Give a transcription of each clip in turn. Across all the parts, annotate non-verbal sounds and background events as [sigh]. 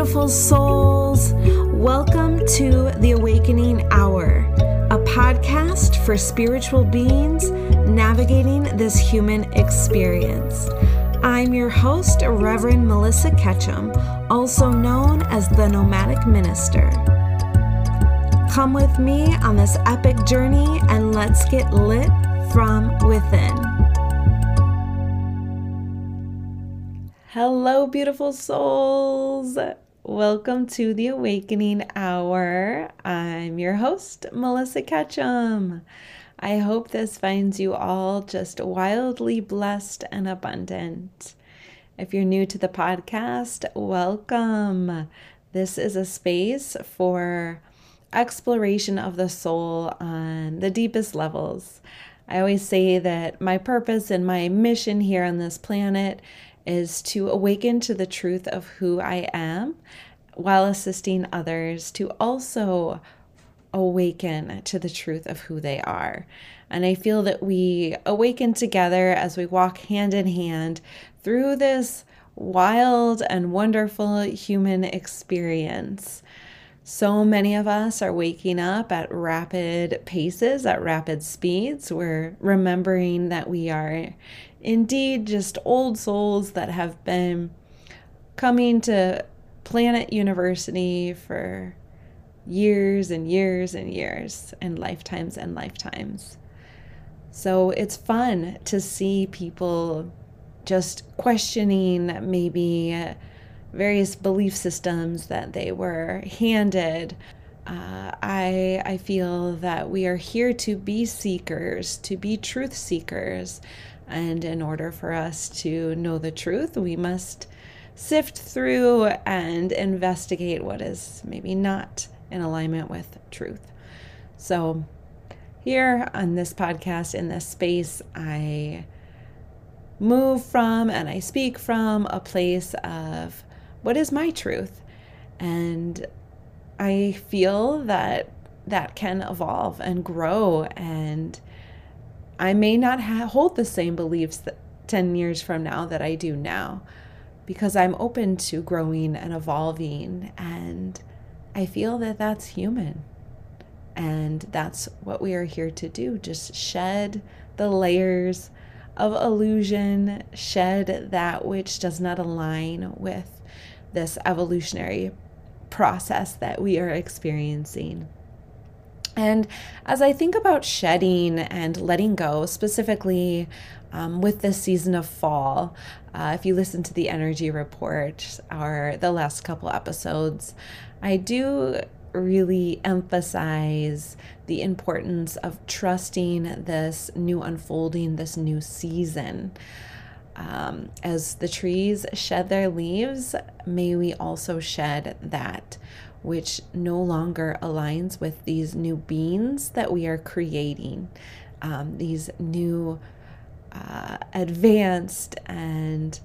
beautiful souls. Welcome to the Awakening Hour, a podcast for spiritual beings navigating this human experience. I'm your host, Reverend Melissa Ketchum, also known as the Nomadic Minister. Come with me on this epic journey and let's get lit from within. Hello, beautiful souls. Welcome to the Awakening Hour. I'm your host, Melissa Ketchum. I hope this finds you all just wildly blessed and abundant. If you're new to the podcast, welcome. This is a space for exploration of the soul on the deepest levels. I always say that my purpose and my mission here on this planet is to awaken to the truth of who I am while assisting others to also awaken to the truth of who they are. And I feel that we awaken together as we walk hand in hand through this wild and wonderful human experience. So many of us are waking up at rapid paces, at rapid speeds. We're remembering that we are indeed just old souls that have been coming to Planet University for years and years and years, and lifetimes and lifetimes. So it's fun to see people just questioning maybe various belief systems that they were handed. Uh, I, I feel that we are here to be seekers, to be truth seekers. And in order for us to know the truth, we must sift through and investigate what is maybe not in alignment with truth. So, here on this podcast, in this space, I move from and I speak from a place of what is my truth? And I feel that that can evolve and grow. And I may not ha- hold the same beliefs that 10 years from now that I do now because I'm open to growing and evolving. And I feel that that's human. And that's what we are here to do just shed the layers of illusion, shed that which does not align with this evolutionary process that we are experiencing. And as I think about shedding and letting go, specifically um, with this season of fall, uh, if you listen to the energy report or the last couple episodes, I do really emphasize the importance of trusting this new unfolding, this new season. Um, as the trees shed their leaves, may we also shed that which no longer aligns with these new beings that we are creating, um, these new uh, advanced and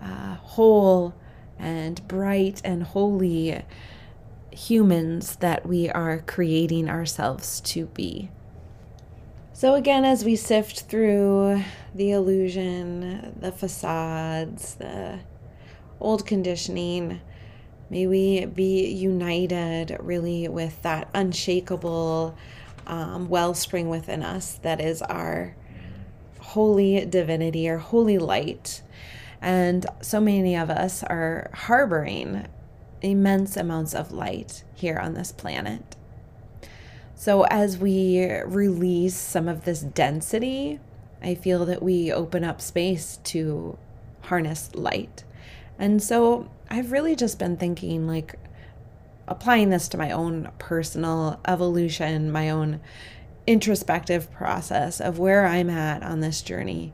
uh, whole and bright and holy humans that we are creating ourselves to be. So, again, as we sift through the illusion, the facades, the old conditioning, may we be united really with that unshakable um, wellspring within us that is our holy divinity, our holy light. And so many of us are harboring immense amounts of light here on this planet. So, as we release some of this density, I feel that we open up space to harness light. And so, I've really just been thinking like applying this to my own personal evolution, my own introspective process of where I'm at on this journey.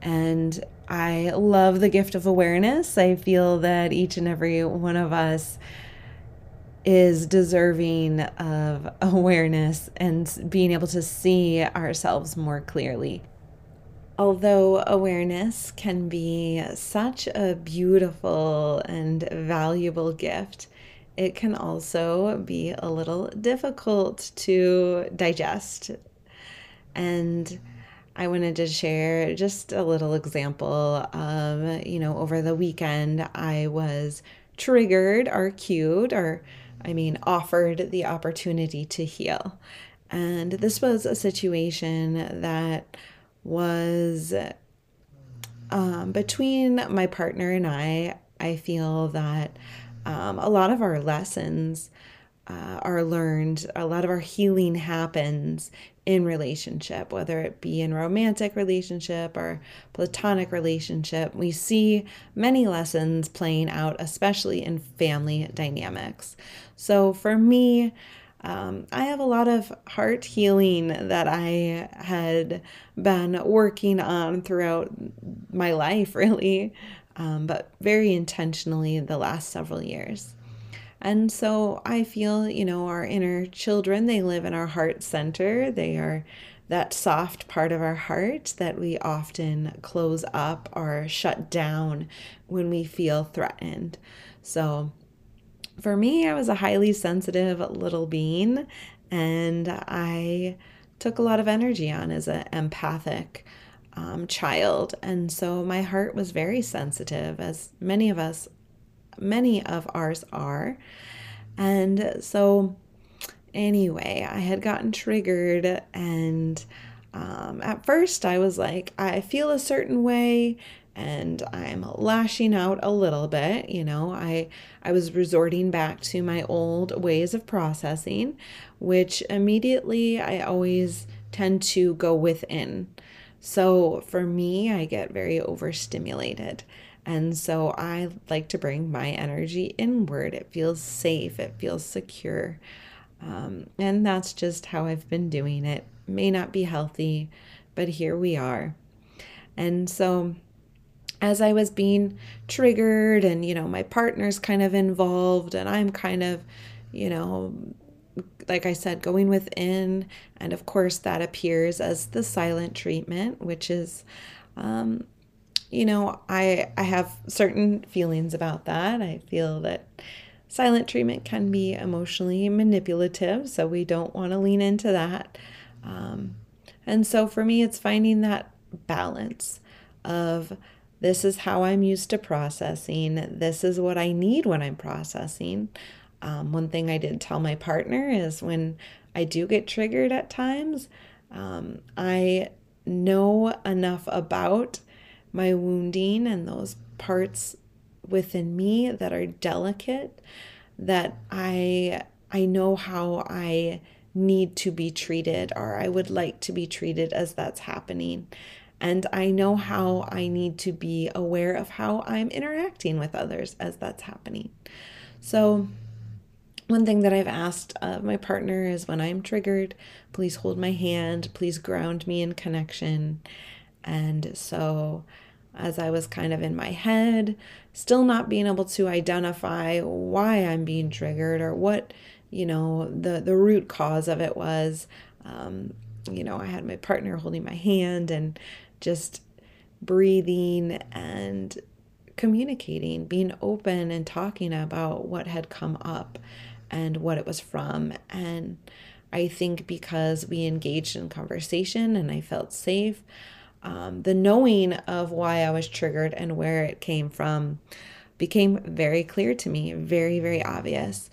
And I love the gift of awareness. I feel that each and every one of us is deserving of [laughs] awareness and being able to see ourselves more clearly. Although awareness can be such a beautiful and valuable gift, it can also be a little difficult to digest. And I wanted to share just a little example of, you know, over the weekend, I was triggered or cued or, I mean, offered the opportunity to heal. And this was a situation that was um, between my partner and I. I feel that um, a lot of our lessons uh, are learned, a lot of our healing happens in relationship, whether it be in romantic relationship or platonic relationship. We see many lessons playing out, especially in family dynamics. So for me, um, I have a lot of heart healing that I had been working on throughout my life, [laughs] really, um, but very intentionally the last several years. And so I feel, you know, our inner children, they live in our heart center. They are that soft part of our heart that we often close up or shut down when we feel threatened. So for me, I was a highly sensitive little being and I took a lot of energy on as an empathic um, child. And so my heart was very sensitive, as many of us many of ours are. And so, anyway, I had gotten triggered, and um, at first I was like, I feel a certain way and I'm lashing out a little bit, you know. I I was resorting back to my old ways of processing, which immediately I always tend to go within. So for me, I get very overstimulated. And so I like to bring my energy inward. It feels safe, it feels secure. Um, and that's just how I've been doing it. May not be healthy, but here we are. And so as I was being triggered, and you know, my partner's kind of involved, and I'm kind of, you know, like I said, going within. And of course, that appears as the silent treatment, which is um, you know, I I have certain feelings about that. I feel that silent treatment can be emotionally manipulative, so we don't want to lean into that. Um, and so for me, it's finding that balance of this is how I'm used to processing. This is what I need when I'm processing. Um, one thing I did tell my partner is when I do get triggered at times, um, I know enough about my wounding and those parts within me that are delicate that I I know how I need to be treated or I would like to be treated as that's happening. And I know how I need to be aware of how I'm interacting with others as that's happening. So, one thing that I've asked of my partner is when I'm triggered, please hold my hand, please ground me in connection. And so as I was kind of in my head, still not being able to identify why I'm being triggered or what, you know, the, the root cause of it was. Um, you know, I had my partner holding my hand and just breathing and communicating, being open and talking about what had come up and what it was from. And I think because we engaged in conversation and I felt safe, um, the knowing of why I was triggered and where it came from became very clear to me, very, very obvious.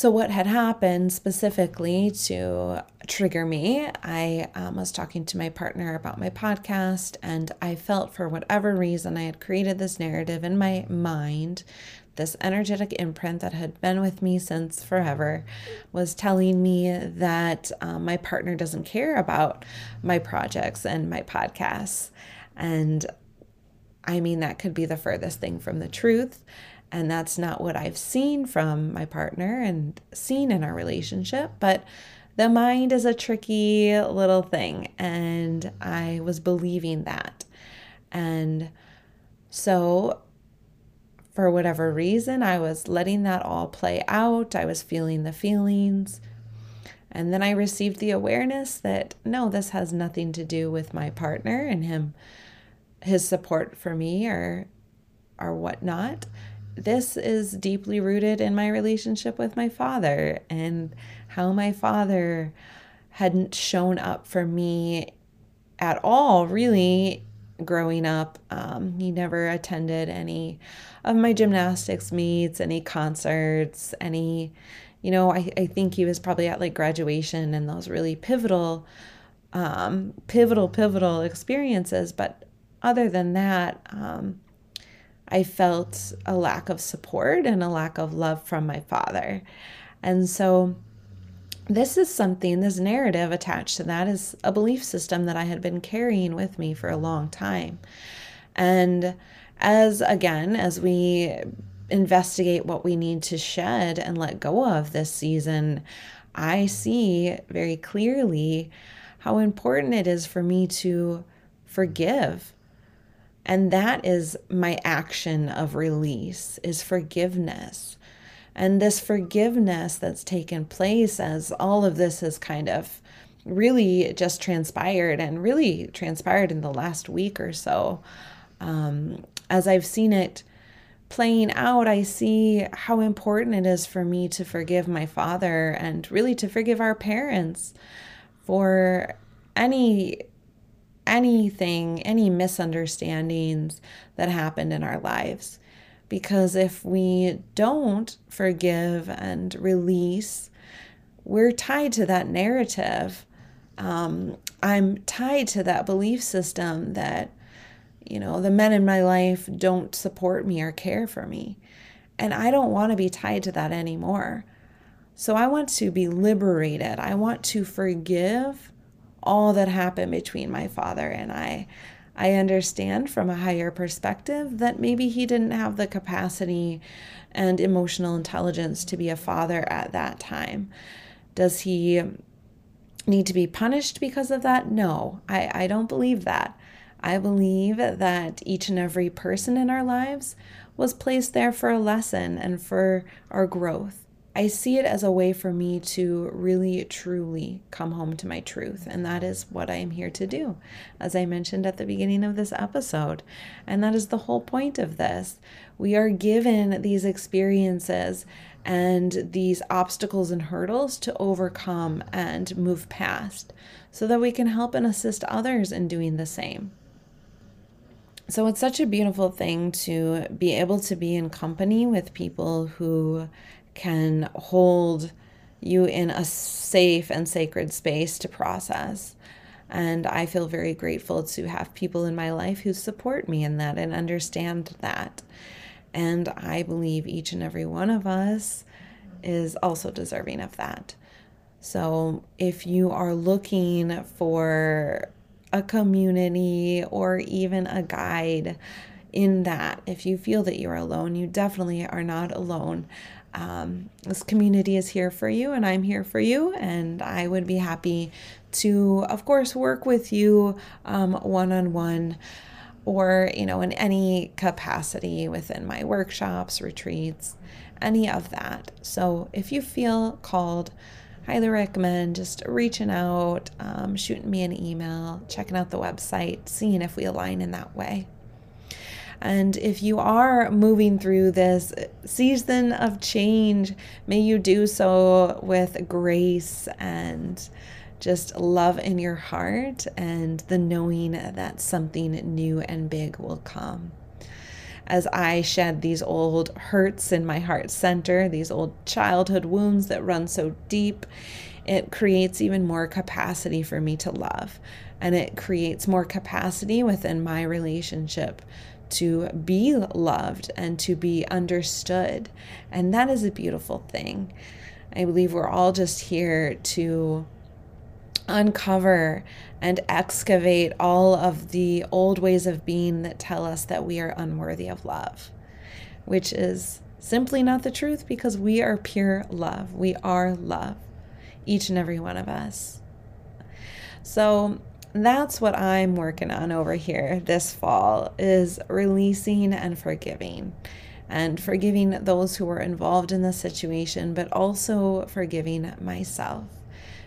So, what had happened specifically to trigger me, I um, was talking to my partner about my podcast, and I felt for whatever reason I had created this narrative in my mind this energetic imprint that had been with me since forever was telling me that um, my partner doesn't care about my projects and my podcasts. And I mean, that could be the furthest thing from the truth. And that's not what I've seen from my partner and seen in our relationship. But the mind is a tricky little thing. And I was believing that. And so for whatever reason, I was letting that all play out. I was feeling the feelings. And then I received the awareness that no, this has nothing to do with my partner and him, his support for me or, or whatnot. This is deeply rooted in my relationship with my father and how my father hadn't shown up for me at all, really, growing up. Um, he never attended any of my gymnastics meets, any concerts, any, you know, I, I think he was probably at like graduation and those really pivotal, um, pivotal, pivotal experiences. But other than that, um, I felt a lack of support and a lack of love from my father. And so, this is something, this narrative attached to that is a belief system that I had been carrying with me for a long time. And as again, as we investigate what we need to shed and let go of this season, I see very clearly how important it is for me to forgive. And that is my action of release is forgiveness. And this forgiveness that's taken place as all of this has kind of really just transpired and really transpired in the last week or so. Um, as I've seen it playing out, I see how important it is for me to forgive my father and really to forgive our parents for any anything, any misunderstandings that happened in our lives. Because if we don't forgive and release, we're tied to that narrative. Um, I'm tied to that belief system that, you know, the men in my life don't support me or care for me. And I don't want to be tied to that anymore. So I want to be liberated. I want to forgive all that happened between my father and I. I understand from a higher perspective that maybe he didn't have the capacity and emotional intelligence to be a father at that time. Does he need to be punished because of that? No, I, I don't believe that. I believe that each and every person in our lives was placed there for a lesson and for our growth. I see it as a way for me to really truly come home to my truth. And that is what I am here to do, as I mentioned at the beginning of this episode. And that is the whole point of this. We are given these experiences and these obstacles and hurdles to overcome and move past so that we can help and assist others in doing the same. So it's such a beautiful thing to be able to be in company with people who can hold you in a safe and sacred space to process. And I feel very grateful to have people in my life who support me in that and understand that. And I believe each and every one of us is also deserving of that. So if you are looking for a community or even a guide in that, if you feel that you're alone, you definitely are not alone um, this community is here for you and I'm here for you. And I would be happy to, of course, work with you one on one or, you know, in any capacity within my workshops, retreats, any of that. So if you feel called, highly recommend just reaching out, um, shooting me an email, checking out the website, seeing if we align in that way. And if you are moving through this season of change, may you do so with grace and just love in your heart and the knowing that something new and big will come. As I shed these old hurts in my heart center, these old childhood wounds that run so deep, it creates even more capacity for me to love. And it creates more capacity within my relationship to be loved and to be understood. And that is a beautiful thing. I believe we're all just here to uncover and excavate all of the old ways of being that tell us that we are unworthy of love, which is simply not the truth because we are pure love. We are love, each and every one of us. So, that's what I'm working on over here this fall is releasing and forgiving. And forgiving those who were involved in the situation but also forgiving myself.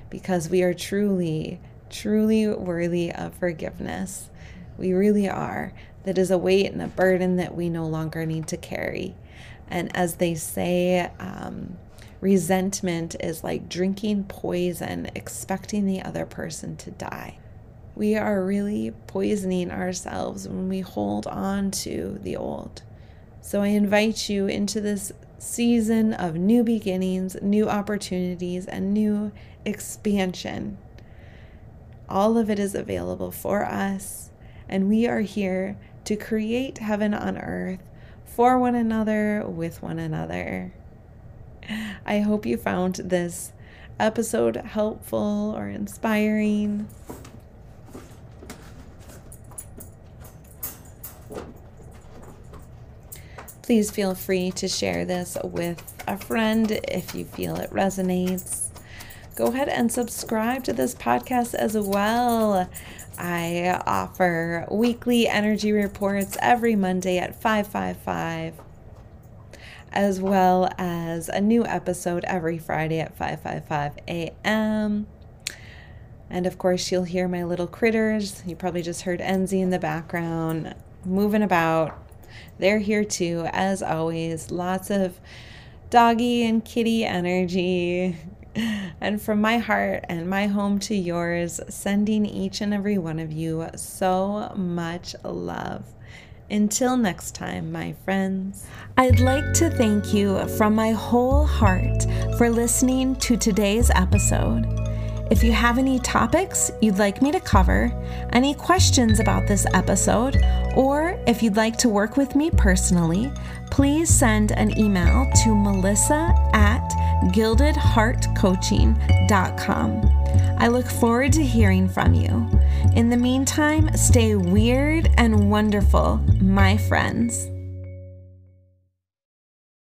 Because we are truly truly worthy of forgiveness. We really are. That is a weight and a burden that we no longer need to carry. And as they say um, resentment is like drinking poison expecting the other person to die we are really poisoning ourselves when we hold on to the old. So I invite you into this season of new beginnings, new opportunities, and new expansion. All of it is available for us, and we are here to create heaven on earth for one another, with one another. I hope you found this episode helpful or inspiring. Please feel free to share this with a friend if you feel it resonates. Go ahead and subscribe to this podcast as well. I offer weekly energy reports every Monday at 555 as well as a new episode every Friday at 5:55 a.m. And of course, you'll hear my little critters. You probably just heard Enzi in the background moving about. They're here too, as always. Lots of doggy and kitty energy. And from my heart and my home to yours, sending each and every one of you so much love. Until next time, my friends. I'd like to thank you from my whole heart for listening to today's episode. If you have any topics you'd like me to cover, any questions about this episode, or if you'd like to work with me personally, please send an email to melissa at gildedheartcoaching.com. I look forward to hearing from you. In the meantime, stay weird and wonderful, my friends.